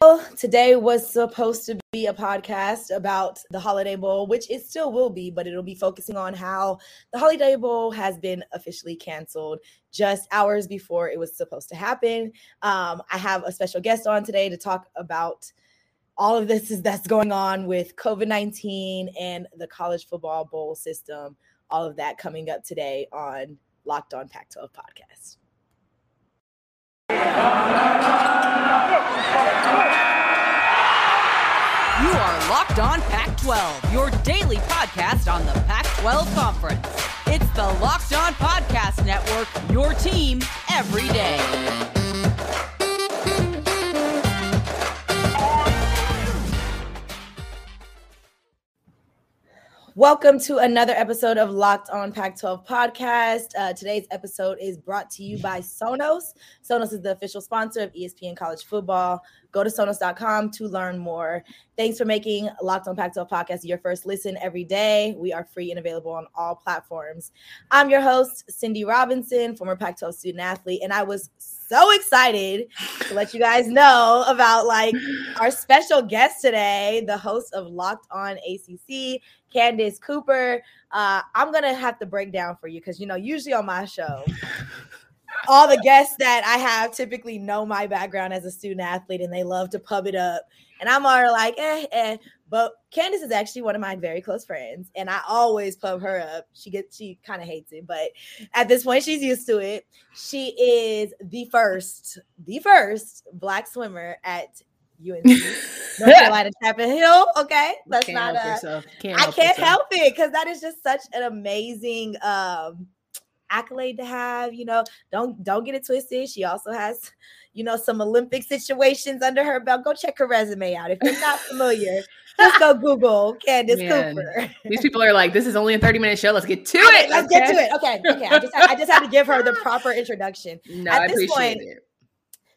Well, today was supposed to be a podcast about the Holiday Bowl, which it still will be, but it'll be focusing on how the Holiday Bowl has been officially canceled just hours before it was supposed to happen. Um, I have a special guest on today to talk about all of this is that's going on with COVID 19 and the college football bowl system. All of that coming up today on Locked On Pac 12 podcast. Locked On Pac 12, your daily podcast on the Pac 12 Conference. It's the Locked On Podcast Network, your team every day. Welcome to another episode of Locked On Pac 12 podcast. Uh, today's episode is brought to you by Sonos. Sonos is the official sponsor of ESPN College Football. Go to Sonos.com to learn more. Thanks for making Locked On Pac 12 podcast your first listen every day. We are free and available on all platforms. I'm your host, Cindy Robinson, former Pac 12 student athlete, and I was so excited to let you guys know about like our special guest today, the host of Locked On ACC, Candace Cooper. Uh, I'm gonna have to break down for you because you know, usually on my show, all the guests that I have typically know my background as a student athlete and they love to pub it up. And I'm already like, eh, eh. But Candace is actually one of my very close friends, and I always pub her up. She gets she kind of hates it, but at this point, she's used to it. She is the first, the first black swimmer at UNC, North Carolina Chapel Hill. Okay, that's can't not. Uh, can't I can't help it because that is just such an amazing um accolade to have. You know, don't don't get it twisted. She also has, you know, some Olympic situations under her belt. Go check her resume out if you're not familiar. just go Google Candace Man. Cooper. These people are like, this is only a 30 minute show. Let's get to it. Let's okay. get to it. Okay. Okay. I just, I just had to give her the proper introduction. No, At I this point, it.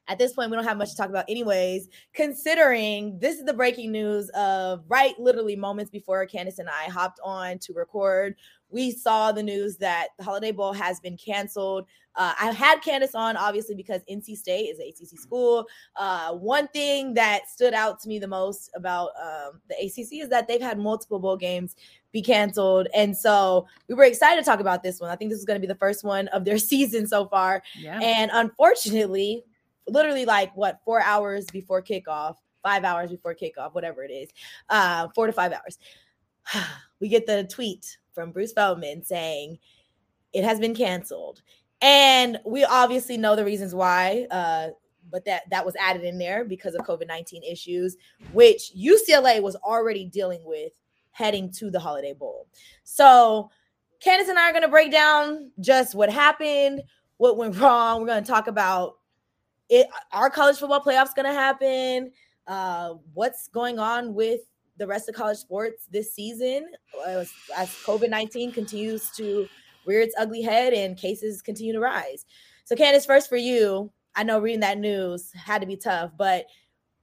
At this point, we don't have much to talk about, anyways, considering this is the breaking news of right literally moments before Candace and I hopped on to record we saw the news that the Holiday Bowl has been canceled. Uh, I had Candace on obviously because NC State is an ACC school. Uh, one thing that stood out to me the most about um, the ACC is that they've had multiple bowl games be canceled, and so we were excited to talk about this one. I think this is going to be the first one of their season so far. Yeah. And unfortunately, literally like what four hours before kickoff, five hours before kickoff, whatever it is, uh, four to five hours. we get the tweet from Bruce Feldman saying it has been canceled. And we obviously know the reasons why, uh, but that that was added in there because of COVID 19 issues, which UCLA was already dealing with heading to the Holiday Bowl. So, Candace and I are going to break down just what happened, what went wrong. We're going to talk about it. Our college football playoffs going to happen. Uh, what's going on with the rest of college sports this season as, as COVID 19 continues to rear its ugly head and cases continue to rise. So, Candace, first for you, I know reading that news had to be tough, but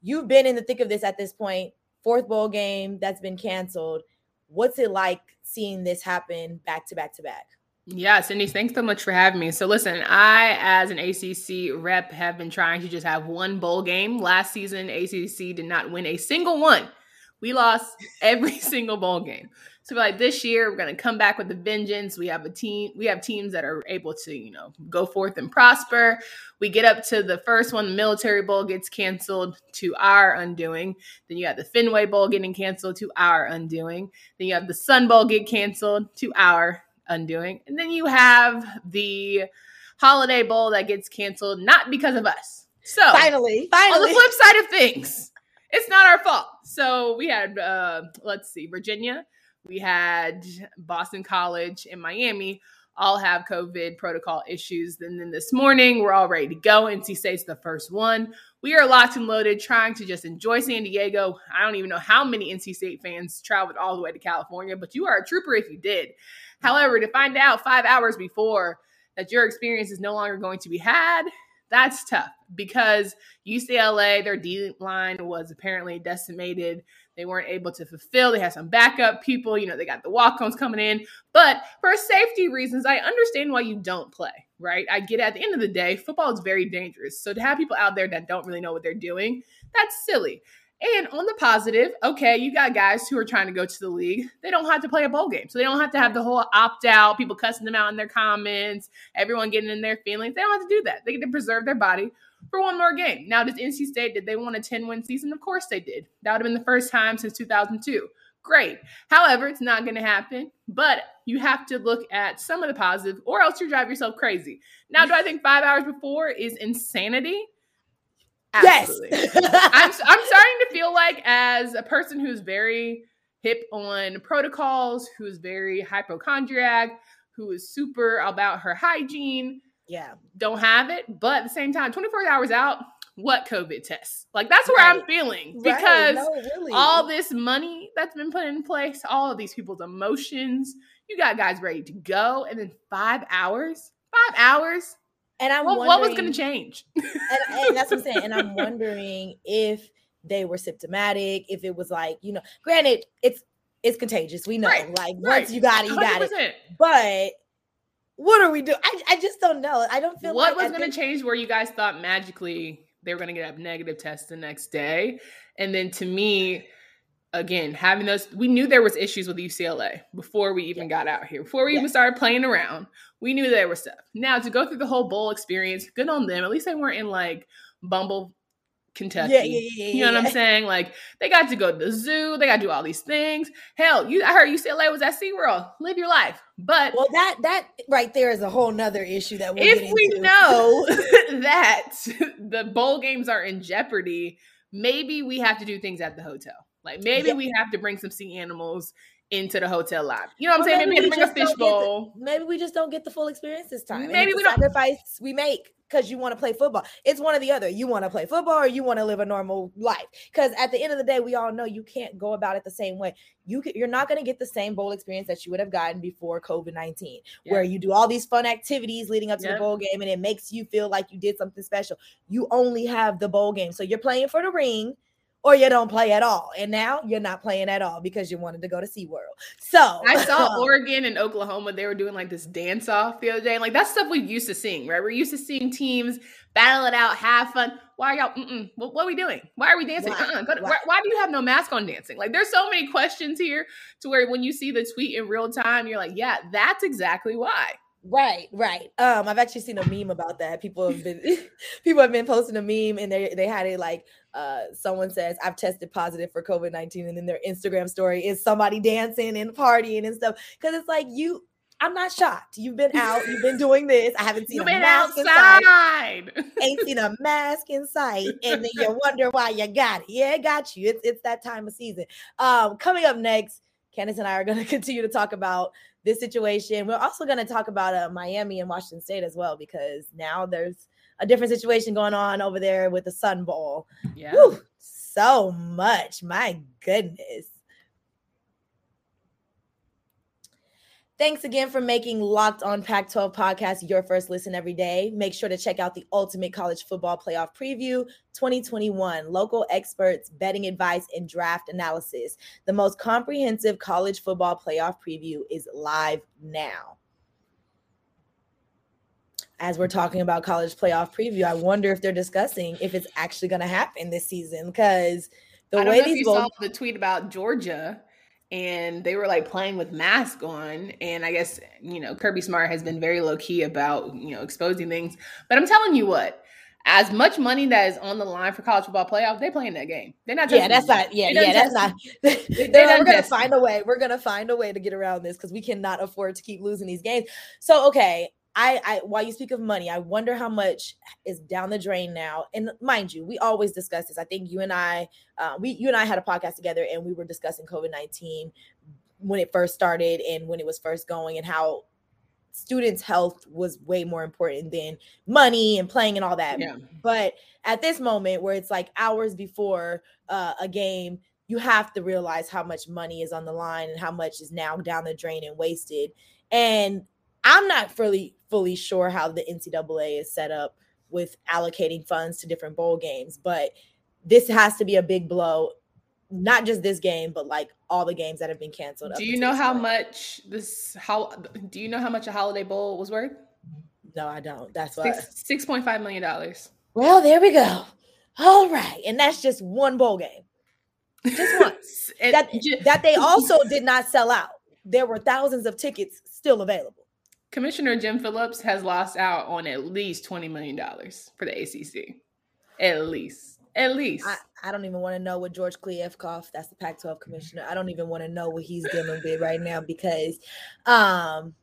you've been in the thick of this at this point. Fourth bowl game that's been canceled. What's it like seeing this happen back to back to back? Yeah, Cindy, thanks so much for having me. So, listen, I, as an ACC rep, have been trying to just have one bowl game. Last season, ACC did not win a single one. We lost every single bowl game. So like this year, we're gonna come back with a vengeance. We have a team, we have teams that are able to, you know, go forth and prosper. We get up to the first one, the military bowl gets canceled to our undoing. Then you have the Fenway Bowl getting canceled to our undoing. Then you have the Sun Bowl get canceled to our undoing. And then you have the Holiday Bowl that gets canceled, not because of us. So finally, finally. On the flip side of things, it's not our fault. So we had, uh, let's see, Virginia, we had Boston College and Miami all have COVID protocol issues. And then this morning, we're all ready to go. NC State's the first one. We are locked and loaded, trying to just enjoy San Diego. I don't even know how many NC State fans traveled all the way to California, but you are a trooper if you did. However, to find out five hours before that your experience is no longer going to be had, that's tough because UCLA, their D line was apparently decimated. They weren't able to fulfill. They had some backup people. You know, they got the walk ons coming in. But for safety reasons, I understand why you don't play. Right? I get it. At the end of the day, football is very dangerous. So to have people out there that don't really know what they're doing, that's silly. And on the positive, okay, you got guys who are trying to go to the league. They don't have to play a bowl game. So they don't have to have the whole opt out, people cussing them out in their comments, everyone getting in their feelings. They don't have to do that. They get to preserve their body for one more game. Now, does NC State, did they want a 10 win season? Of course they did. That would have been the first time since 2002. Great. However, it's not going to happen, but you have to look at some of the positive or else you drive yourself crazy. Now, do I think five hours before is insanity? Absolutely. Yes. I'm, I'm starting to feel like, as a person who's very hip on protocols, who's very hypochondriac, who is super about her hygiene. Yeah. Don't have it. But at the same time, 24 hours out, what COVID tests? Like that's where right. I'm feeling because right. no, really. all this money that's been put in place, all of these people's emotions, you got guys ready to go, and then five hours, five hours, and I'm what, what was going to change? and, and that's what I'm saying. And I'm wondering if they were symptomatic, if it was like, you know, granted, it's it's contagious. We know, right. like once you got it, you 100%. got it. But what are we doing? I, I just don't know. I don't feel what like was going to change where you guys thought magically they were going to get a negative test the next day, and then to me, again having those we knew there was issues with UCLA before we even got out here. Before we even started playing around we knew there was stuff. Now to go through the whole bowl experience good on them. At least they weren't in like Bumble Kentucky. Yeah, yeah, yeah, you know what I'm saying? Like they got to go to the zoo. They got to do all these things. Hell you I heard UCLA was at SeaWorld. Live your life. But well that that right there is a whole nother issue that we'll if we know that the bowl games are in jeopardy maybe we have to do things at the hotel. Like maybe yeah. we have to bring some sea animals into the hotel lobby. You know what I'm saying? Maybe, maybe we bring a fish bowl. The, maybe we just don't get the full experience this time. Maybe we don't sacrifice we make because you want to play football. It's one or the other. You want to play football or you want to live a normal life. Because at the end of the day, we all know you can't go about it the same way. You can, you're not going to get the same bowl experience that you would have gotten before COVID nineteen, yeah. where you do all these fun activities leading up to yeah. the bowl game, and it makes you feel like you did something special. You only have the bowl game, so you're playing for the ring or you don't play at all. And now you're not playing at all because you wanted to go to SeaWorld. So I saw Oregon and Oklahoma, they were doing like this dance off the other day. Like that's stuff we used to seeing, right? We're used to seeing teams battle it out, have fun. Why are y'all, mm-mm, what, what, are we doing? Why are we dancing? Why? Uh-uh, why? why do you have no mask on dancing? Like there's so many questions here to where when you see the tweet in real time, you're like, yeah, that's exactly why. Right, right. Um, I've actually seen a meme about that. People have been people have been posting a meme and they they had it like uh someone says I've tested positive for COVID nineteen and then their Instagram story is somebody dancing and partying and stuff because it's like you. I'm not shocked. You've been out. You've been doing this. I haven't seen You've a been mask outside. inside. Ain't seen a mask in sight, and then you wonder why you got it. Yeah, it got you. It's it's that time of season. Um, coming up next, Candace and I are going to continue to talk about this situation. We're also going to talk about uh, Miami and Washington State as well because now there's a different situation going on over there with the Sun Bowl. Yeah. Whew, so much. My goodness. Thanks again for making Locked on Pac 12 podcast your first listen every day. Make sure to check out the Ultimate College Football Playoff Preview 2021, local experts, betting advice, and draft analysis. The most comprehensive college football playoff preview is live now. As we're talking about college playoff preview, I wonder if they're discussing if it's actually going to happen this season because the way these both- saw the tweet about Georgia and they were like playing with masks on and i guess you know kirby smart has been very low key about you know exposing things but i'm telling you what as much money that is on the line for college football playoff, they playing that game. They're not. Yeah, that's not. Yeah, yeah, that's not. they, are we're gonna find a way. We're gonna find a way to get around this because we cannot afford to keep losing these games. So okay, I, I while you speak of money, I wonder how much is down the drain now. And mind you, we always discuss this. I think you and I, uh, we you and I had a podcast together, and we were discussing COVID nineteen when it first started and when it was first going, and how students' health was way more important than money and playing and all that. Yeah. But at this moment, where it's like hours before uh, a game, you have to realize how much money is on the line and how much is now down the drain and wasted. And I'm not fully fully sure how the NCAA is set up with allocating funds to different bowl games, but this has to be a big blow. Not just this game, but like all the games that have been canceled. Do you know how point. much this how do you know how much a holiday bowl was worth? No, I don't. That's why. Six point five million dollars. Well, there we go. All right, and that's just one bowl game. Just once. that that they also did not sell out. There were thousands of tickets still available. Commissioner Jim Phillips has lost out on at least twenty million dollars for the ACC. At least, at least. I, I don't even want to know what George Kliavkoff, that's the Pac-12 commissioner. I don't even want to know what he's dealing with right now because, um,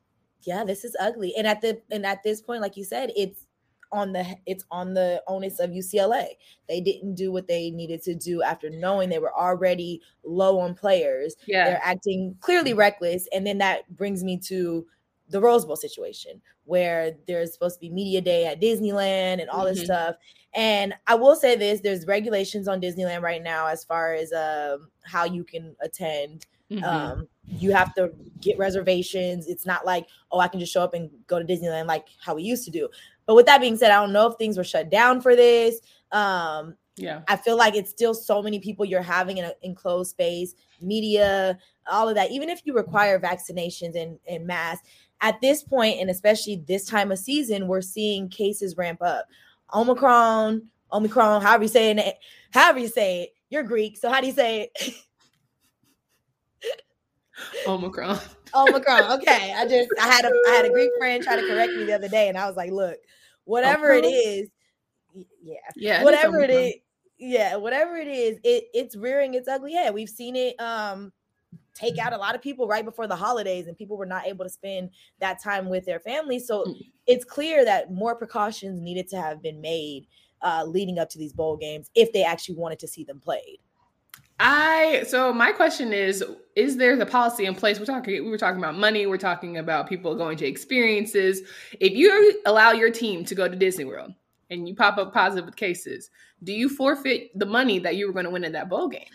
yeah, this is ugly. And at the and at this point, like you said, it's on the it's on the onus of UCLA. They didn't do what they needed to do after knowing they were already low on players. Yeah. They're acting clearly reckless. And then that brings me to the Rose Bowl situation where there's supposed to be media day at Disneyland and all this mm-hmm. stuff. And I will say this: there's regulations on Disneyland right now as far as um, how you can attend. Mm-hmm. Um, you have to get reservations. It's not like oh, I can just show up and go to Disneyland like how we used to do. But with that being said, I don't know if things were shut down for this. Um, yeah, I feel like it's still so many people you're having in an enclosed space, media, all of that. Even if you require vaccinations and and masks, at this point, and especially this time of season, we're seeing cases ramp up. Omicron, Omicron, however you say it, however you say it. You're Greek, so how do you say it? Omicron. Omicron. Okay. I just I had a I had a Greek friend try to correct me the other day, and I was like, look, whatever Omicron? it is, yeah, yeah, whatever it is, yeah, whatever it is, it it's rearing its ugly head. We've seen it um take out a lot of people right before the holidays and people were not able to spend that time with their families so it's clear that more precautions needed to have been made uh, leading up to these bowl games if they actually wanted to see them played. I so my question is is there the policy in place? We're talking we were talking about money we're talking about people going to experiences. If you allow your team to go to Disney World and you pop up positive cases do you forfeit the money that you were going to win in that bowl game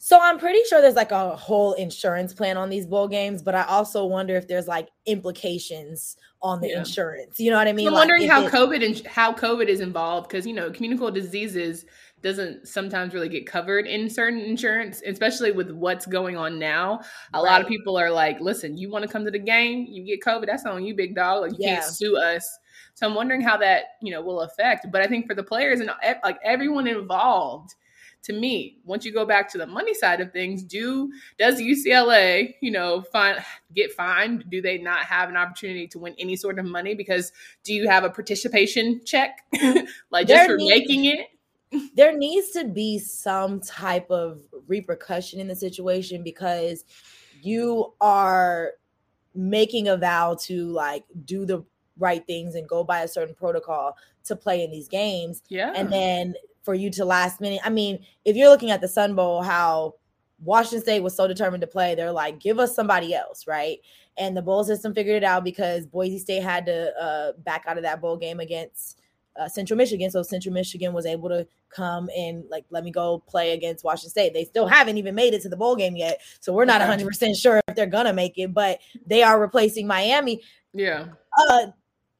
so I'm pretty sure there's like a whole insurance plan on these bowl games, but I also wonder if there's like implications on the yeah. insurance. You know what I mean? I'm like, wondering how it, COVID and how COVID is involved because you know communicable diseases doesn't sometimes really get covered in certain insurance, especially with what's going on now. A right. lot of people are like, "Listen, you want to come to the game, you get COVID, that's on you, big dog. Like you yeah. can't sue us." So I'm wondering how that you know will affect. But I think for the players and like everyone involved to me, once you go back to the money side of things, do does UCLA, you know, find get fined? Do they not have an opportunity to win any sort of money? Because do you have a participation check, like just there for needs, making it? there needs to be some type of repercussion in the situation because you are making a vow to like do the right things and go by a certain protocol to play in these games. Yeah. And then for you to last minute. I mean, if you're looking at the Sun Bowl, how Washington State was so determined to play, they're like, give us somebody else, right? And the bowl system figured it out because Boise State had to uh, back out of that bowl game against uh, Central Michigan. So Central Michigan was able to come and like let me go play against Washington State. They still haven't even made it to the bowl game yet, so we're not 100 percent sure if they're gonna make it. But they are replacing Miami. Yeah. Uh,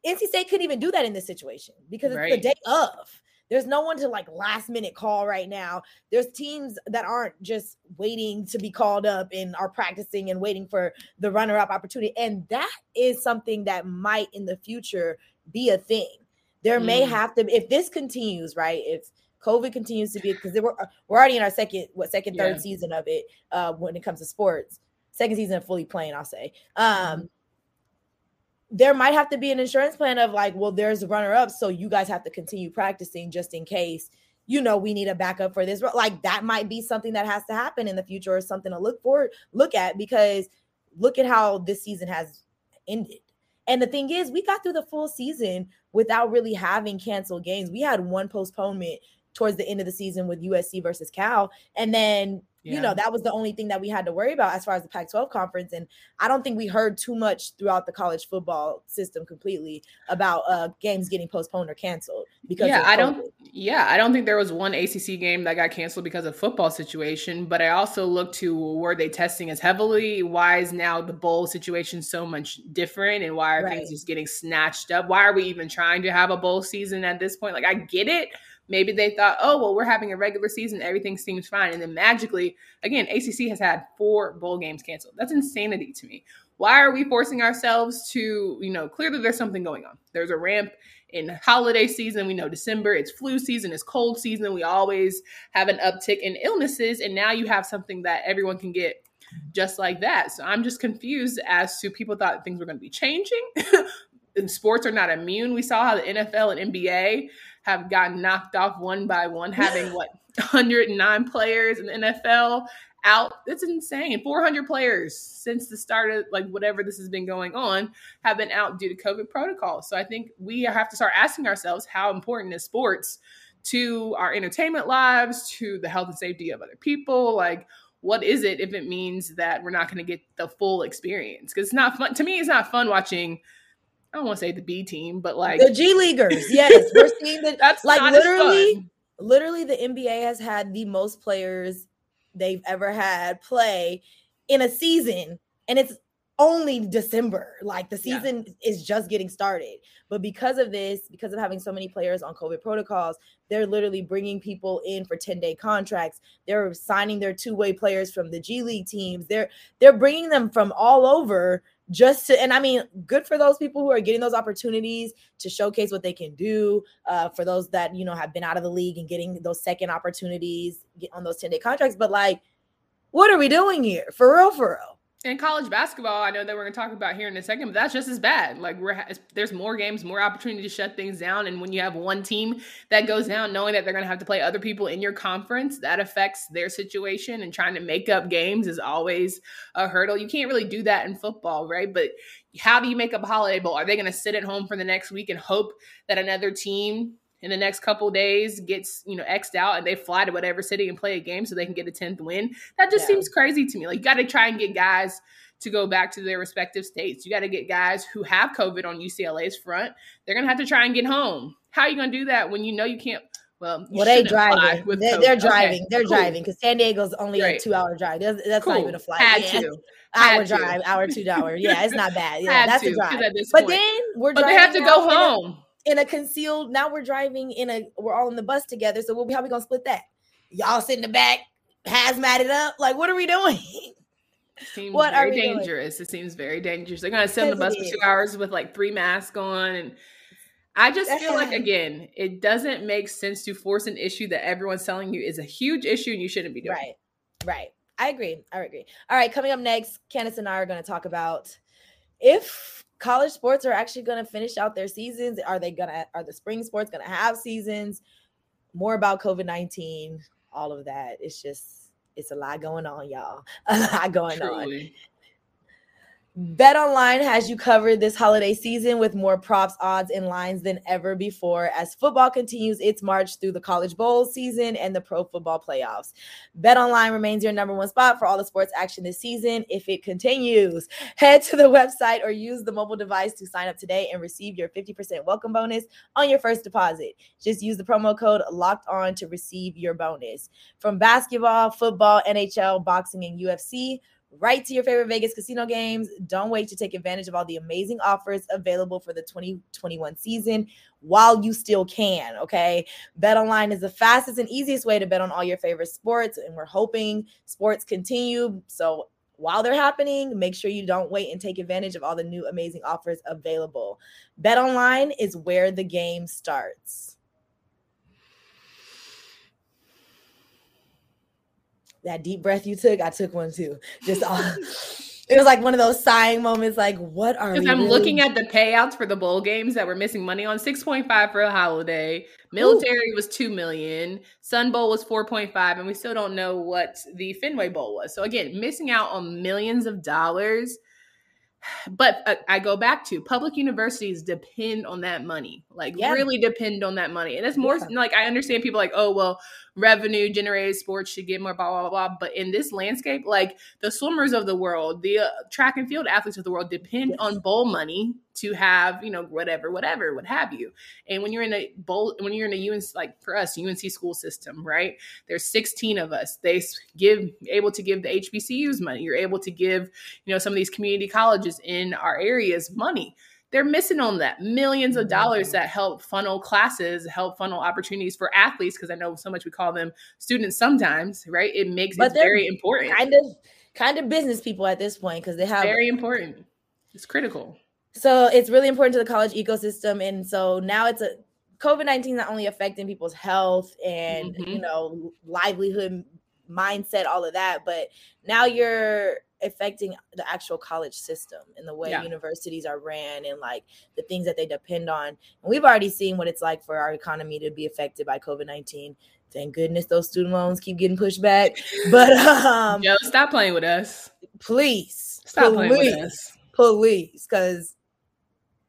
NC State couldn't even do that in this situation because it's right. the day of. There's no one to like last minute call right now. There's teams that aren't just waiting to be called up and are practicing and waiting for the runner up opportunity. And that is something that might in the future be a thing. There mm. may have to, if this continues, right? If COVID continues to be, because we're, we're already in our second, what, second, third yeah. season of it uh, when it comes to sports. Second season fully playing, I'll say. Um, mm there might have to be an insurance plan of like, well, there's a runner up, so you guys have to continue practicing just in case, you know, we need a backup for this. Like that might be something that has to happen in the future or something to look for, look at because look at how this season has ended. And the thing is, we got through the full season without really having canceled games. We had one postponement towards the end of the season with USC versus Cal, and then yeah. You know, that was the only thing that we had to worry about as far as the Pac 12 conference. And I don't think we heard too much throughout the college football system completely about uh, games getting postponed or canceled because yeah, I don't yeah, I don't think there was one ACC game that got canceled because of football situation, but I also looked to were they testing as heavily? Why is now the bowl situation so much different and why are right. things just getting snatched up? Why are we even trying to have a bowl season at this point? Like I get it, Maybe they thought, oh, well, we're having a regular season, everything seems fine. And then magically, again, ACC has had four bowl games canceled. That's insanity to me. why are we forcing ourselves to, you know, clearly there's something going on. There's a ramp in holiday season. We know December, it's flu season, it's cold season. We always have an uptick in illnesses. And now you have something that everyone can get just like that. So I'm just confused as to people thought things were going to be changing. and sports are not immune. We saw how the NFL and NBA have gotten knocked off one by one, having what 109 players in the NFL out. It's insane. 400 players since the start of like whatever this has been going on have been out due to COVID protocol. So I think we have to start asking ourselves how important is sports to our entertainment lives, to the health and safety of other people. Like, what is it if it means that we're not going to get the full experience? Because it's not fun. To me, it's not fun watching. I don't want to say the B team, but like the G Leaguers. Yes, we're seeing that. That's like literally, literally, the NBA has had the most players they've ever had play in a season, and it's only December. Like the season yeah. is just getting started. But because of this, because of having so many players on COVID protocols, they're literally bringing people in for 10-day contracts. They're signing their two-way players from the G League teams. They're they're bringing them from all over just to and i mean good for those people who are getting those opportunities to showcase what they can do uh, for those that you know have been out of the league and getting those second opportunities on those 10 day contracts. But like what are we doing here? For real for real in college basketball, I know that we're going to talk about here in a second, but that's just as bad. Like we're there's more games, more opportunity to shut things down, and when you have one team that goes down, knowing that they're going to have to play other people in your conference, that affects their situation. And trying to make up games is always a hurdle. You can't really do that in football, right? But how do you make up a holiday bowl? Are they going to sit at home for the next week and hope that another team in the next couple days gets you know xed out and they fly to whatever city and play a game so they can get a 10th win that just yeah. seems crazy to me like you got to try and get guys to go back to their respective states you got to get guys who have covid on ucla's front they're gonna have to try and get home how are you gonna do that when you know you can't well, well, they driving. They're, they're, driving. Okay. They're cool. driving because San Diego's only Great. a two-hour drive. That's, that's cool. not even a flight. Had yeah. to. Hour drive, hour two hour. Yeah, it's not bad. Yeah, Had that's to, a drive. But point. then we're but they have to go home in a concealed. Now we're driving in a. We're all in the bus together. So we'll, be how we gonna split that? Y'all sit in the back, hazmated up. Like, what are we doing? Seems what very dangerous. Doing? It seems very dangerous. They're gonna sit on the bus for two hours with like three masks on, and I just feel like again, it doesn't make sense to force an issue that everyone's telling you is a huge issue and you shouldn't be doing. Right, right. I agree. I agree. All right, coming up next, Candace and I are going to talk about if college sports are actually going to finish out their seasons. Are they going to, are the spring sports going to have seasons? More about COVID 19, all of that. It's just, it's a lot going on, y'all. A lot going Truly. Bet Online has you covered this holiday season with more props, odds, and lines than ever before as football continues its march through the college bowl season and the pro football playoffs. Bet Online remains your number one spot for all the sports action this season if it continues. Head to the website or use the mobile device to sign up today and receive your 50% welcome bonus on your first deposit. Just use the promo code locked on to receive your bonus. From basketball, football, NHL, boxing, and UFC right to your favorite Vegas casino games. Don't wait to take advantage of all the amazing offers available for the 2021 season while you still can. Okay. Bet online is the fastest and easiest way to bet on all your favorite sports. And we're hoping sports continue. So while they're happening, make sure you don't wait and take advantage of all the new amazing offers available. Bet online is where the game starts. That deep breath you took, I took one too. Just all, it was like one of those sighing moments. Like, what are? Because I'm really looking at the payouts for the bowl games that we're missing money on. Six point five for a holiday. Military Ooh. was two million. Sun Bowl was four point five, and we still don't know what the Fenway Bowl was. So again, missing out on millions of dollars but uh, I go back to public universities depend on that money, like yeah. really depend on that money. And it's more yeah. like I understand people like, oh, well, revenue generated sports should get more, blah, blah, blah, blah. But in this landscape, like the swimmers of the world, the uh, track and field athletes of the world depend yes. on bowl money to have, you know, whatever, whatever, what have you. And when you're in a bowl, when you're in a UNC, like for us, UNC school system, right? There's 16 of us. They give, able to give the HBCUs money. You're able to give, you know, some of these community colleges in our areas money they're missing on that millions of dollars that help funnel classes help funnel opportunities for athletes because i know so much we call them students sometimes right it makes but it very important kind of kind of business people at this point because they have very important It's critical. So it's really important to the college ecosystem. And so now it's a COVID 19 not only affecting people's health and mm-hmm. you know livelihood mindset, all of that, but now you're affecting the actual college system and the way yeah. universities are ran and like the things that they depend on. And we've already seen what it's like for our economy to be affected by COVID 19. Thank goodness those student loans keep getting pushed back. But um Yo, stop playing with us. Please. Stop please, playing with us. Please. Cause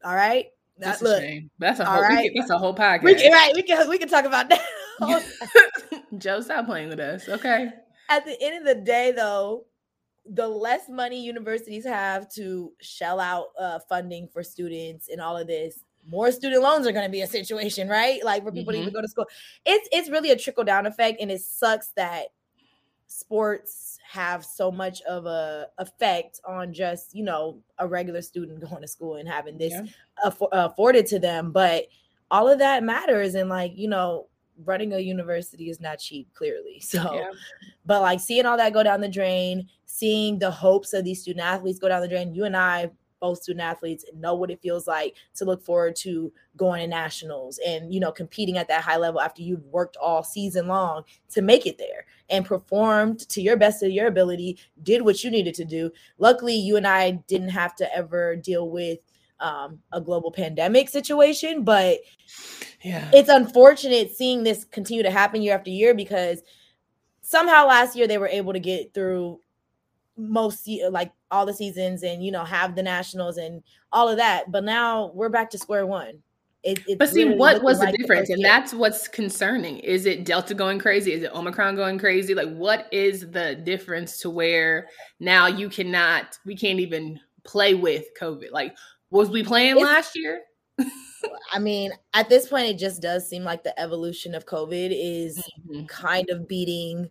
all right. That's look, a shame. That's a whole right. that's a whole podcast. We can, right. We can we can talk about that. Joe, stop playing with us. Okay. At the end of the day, though, the less money universities have to shell out uh, funding for students and all of this, more student loans are going to be a situation, right? Like for people mm-hmm. to even mm-hmm. go to school. It's it's really a trickle down effect, and it sucks that sports have so much of a effect on just you know a regular student going to school and having this yeah. aff- afforded to them. But all of that matters, and like you know running a university is not cheap, clearly. So, yeah. but like seeing all that go down the drain, seeing the hopes of these student athletes go down the drain, you and I, both student athletes, know what it feels like to look forward to going to nationals and, you know, competing at that high level after you've worked all season long to make it there and performed to your best of your ability, did what you needed to do. Luckily, you and I didn't have to ever deal with um, a global pandemic situation, but yeah, it's unfortunate seeing this continue to happen year after year because somehow last year they were able to get through most like all the seasons and you know have the nationals and all of that, but now we're back to square one. It, but see, what was the like difference? And that's what's concerning. Is it Delta going crazy? Is it Omicron going crazy? Like, what is the difference to where now you cannot, we can't even play with COVID? Like, was we playing it's, last year? I mean, at this point, it just does seem like the evolution of COVID is mm-hmm. kind of beating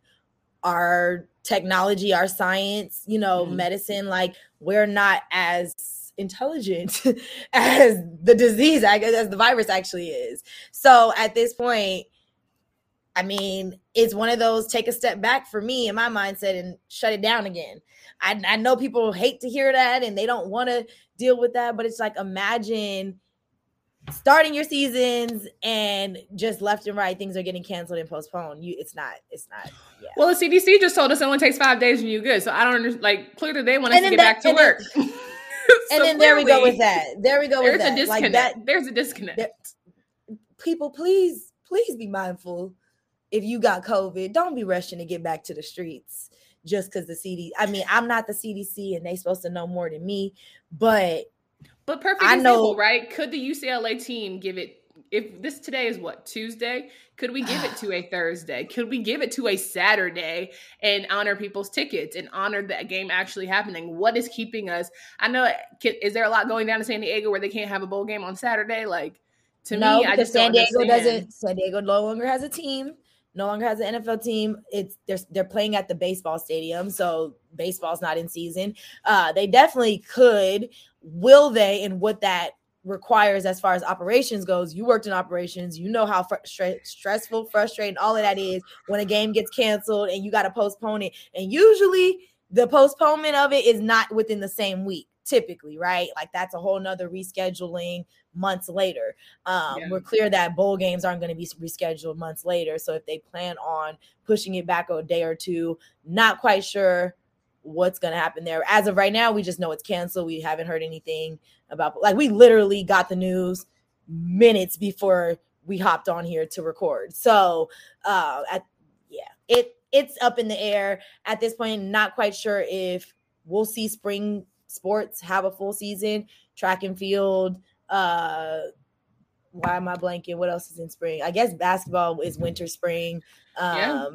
our technology, our science, you know, mm-hmm. medicine. Like, we're not as intelligent as the disease, as the virus actually is. So at this point, I mean, it's one of those take a step back for me in my mindset and shut it down again. I, I know people hate to hear that and they don't want to deal with that, but it's like imagine starting your seasons and just left and right things are getting canceled and postponed. You it's not it's not yeah. Well, the CDC just told us it only takes 5 days and you're good. So I don't understand like clearly they want us to get that, back to work. Then, so and then there we go with that. There we go with that. A disconnect. Like that there's a disconnect. There, people please please be mindful if you got COVID, don't be rushing to get back to the streets just because the CD. I mean, I'm not the CDC and they supposed to know more than me, but but perfect I example, know, right? Could the UCLA team give it? If this today is what Tuesday, could we give it to a Thursday? Could we give it to a Saturday and honor people's tickets and honor that game actually happening? What is keeping us? I know. Is there a lot going down to San Diego where they can't have a bowl game on Saturday? Like to no, me, I just San Diego doesn't. San Diego no longer has a team no longer has an NFL team. It's they're they're playing at the baseball stadium, so baseball's not in season. Uh, they definitely could. Will they? And what that requires as far as operations goes. You worked in operations. You know how fr- stressful, frustrating all of that is when a game gets canceled and you got to postpone it. And usually the postponement of it is not within the same week typically, right? Like that's a whole nother rescheduling months later. Um, yeah. We're clear that bowl games aren't going to be rescheduled months later. So if they plan on pushing it back a day or two, not quite sure what's going to happen there. As of right now, we just know it's canceled. We haven't heard anything about like we literally got the news minutes before we hopped on here to record. So, uh at yeah, it it's up in the air at this point. Not quite sure if we'll see spring sports have a full season. Track and field, uh why am I blanking? What else is in spring? I guess basketball is winter, spring. Um yeah.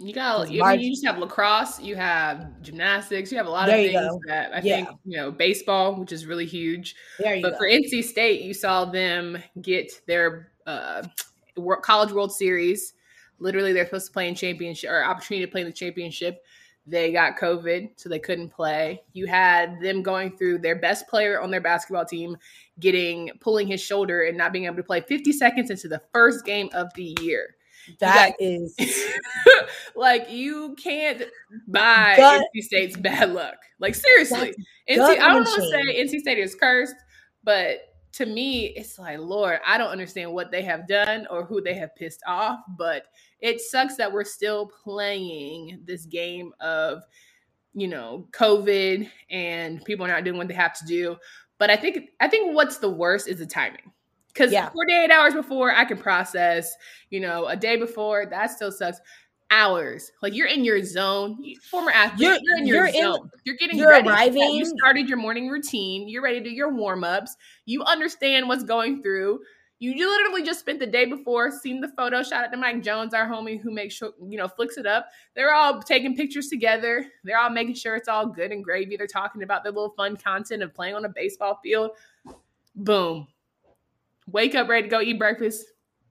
You got you, March, you just have lacrosse, you have gymnastics, you have a lot of things go. that I yeah. think you know baseball, which is really huge. but go. for NC State, you saw them get their uh, college World Series. Literally, they're supposed to play in championship or opportunity to play in the championship. They got COVID, so they couldn't play. You had them going through their best player on their basketball team getting pulling his shoulder and not being able to play 50 seconds into the first game of the year. That got, is like you can't buy but, NC State's bad luck. Like seriously, NC, I don't want to say NC State is cursed, but to me, it's like Lord, I don't understand what they have done or who they have pissed off, but it sucks that we're still playing this game of you know COVID and people are not doing what they have to do. But I think I think what's the worst is the timing. Because yeah. 48 hours before I can process, you know, a day before, that still sucks. Hours. Like you're in your zone. Former athlete, you're, you're in your you're zone. In, you're getting you're ready. Arriving. You started your morning routine. You're ready to do your warm-ups. You understand what's going through. You, you literally just spent the day before, seen the photo, Shout out to Mike Jones, our homie who makes sure, you know, flicks it up. They're all taking pictures together. They're all making sure it's all good and gravy. They're talking about their little fun content of playing on a baseball field. Boom wake up ready to go eat breakfast,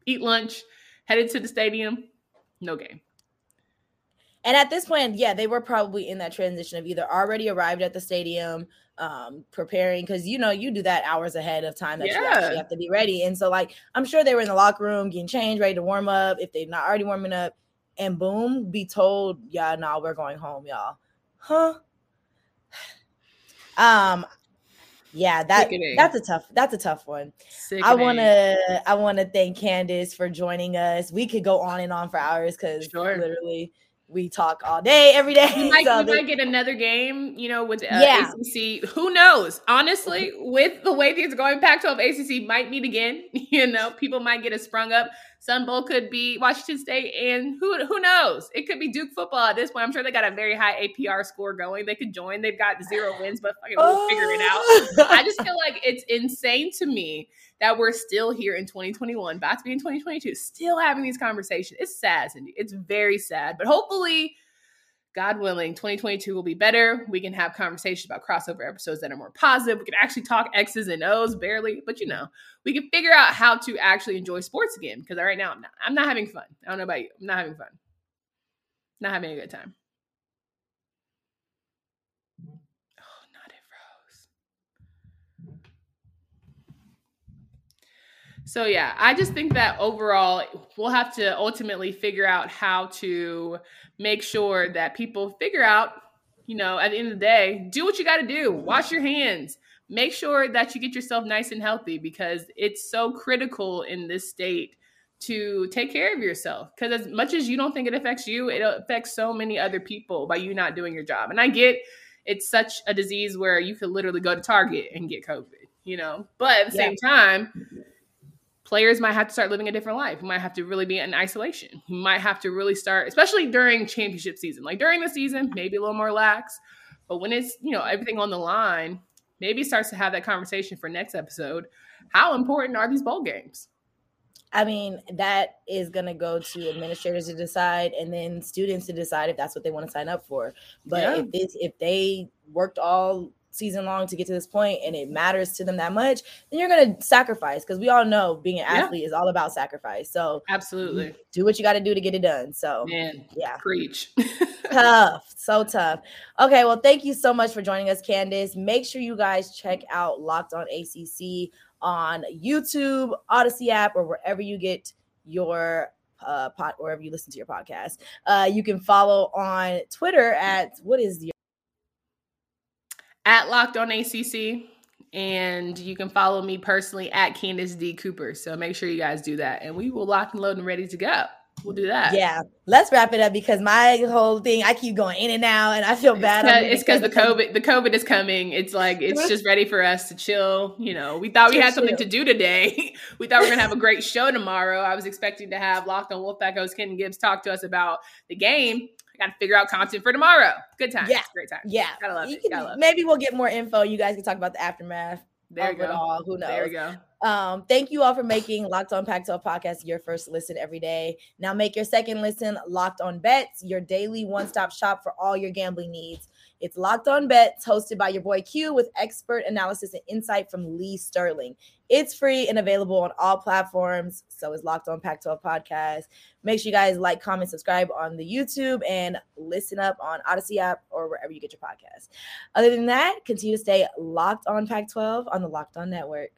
eat lunch, headed to the stadium, no game. And at this point, yeah, they were probably in that transition of either already arrived at the stadium, um, preparing because you know you do that hours ahead of time that yeah. you actually have to be ready. And so, like, I'm sure they were in the locker room getting changed, ready to warm up if they're not already warming up, and boom, be told, yeah, no, nah, we're going home, y'all. Huh? Um, yeah, that that's a tough that's a tough one. Sickening. I want to I want to thank Candace for joining us. We could go on and on for hours because sure. literally we talk all day, every day. We might, so we might get another game, you know, with uh, yeah. ACC. Who knows? Honestly, with the way things are going, Pac-12 ACC might meet again. You know, people might get a sprung up. Sun Bowl could be Washington State, and who who knows? It could be Duke football at this point. I'm sure they got a very high APR score going. They could join. They've got zero wins, but fucking we'll figure it out. I just feel like it's insane to me that we're still here in 2021, about to be in 2022, still having these conversations. It's sad, Cindy. It's very sad. But hopefully, God willing, 2022 will be better. We can have conversations about crossover episodes that are more positive. We can actually talk X's and O's barely, but you know, we can figure out how to actually enjoy sports again. Because right now, I'm not, I'm not having fun. I don't know about you. I'm not having fun. Not having a good time. So yeah, I just think that overall we'll have to ultimately figure out how to make sure that people figure out, you know, at the end of the day, do what you got to do. Wash your hands. Make sure that you get yourself nice and healthy because it's so critical in this state to take care of yourself because as much as you don't think it affects you, it affects so many other people by you not doing your job. And I get it's such a disease where you could literally go to Target and get COVID, you know. But at the yeah. same time, players might have to start living a different life. You might have to really be in isolation. You might have to really start, especially during championship season. Like during the season, maybe a little more lax. But when it's, you know, everything on the line, maybe starts to have that conversation for next episode. How important are these bowl games? I mean, that is going to go to administrators to decide and then students to decide if that's what they want to sign up for. But yeah. if this, if they worked all season long to get to this point and it matters to them that much, then you're going to sacrifice because we all know being an athlete yeah. is all about sacrifice. So, absolutely do what you got to do to get it done. So, man, yeah, preach. tough, so tough. Okay, well, thank you so much for joining us, Candace. Make sure you guys check out Locked On ACC on YouTube, Audacy app, or wherever you get your uh pot wherever you listen to your podcast. Uh you can follow on Twitter at what is your at Locked On ACC. And you can follow me personally at Candace D. Cooper. So make sure you guys do that. And we will lock and load and ready to go. We'll do that. Yeah. Let's wrap it up because my whole thing, I keep going in and out and I feel bad. It's because the COVID, the COVID is coming. It's like, it's just ready for us to chill. You know, we thought we had something to do today. we thought we are going to have a great show tomorrow. I was expecting to have Locked on Wolfpack host Ken Gibbs talk to us about the game got to figure out content for tomorrow. Good time. Yeah. Great time. Yeah. Gotta love it. Gotta love maybe we'll get more info. You guys can talk about the aftermath. There you go. All. Who knows? There we go. Um, thank you all for making Locked On Pac-12 podcast your first listen every day. Now make your second listen Locked On Bets, your daily one-stop shop for all your gambling needs. It's Locked On Bets, hosted by your boy Q, with expert analysis and insight from Lee Sterling. It's free and available on all platforms. So is Locked On Pac 12 podcast. Make sure you guys like, comment, subscribe on the YouTube and listen up on Audacy app or wherever you get your podcast. Other than that, continue to stay locked on Pac 12 on the Locked On Network.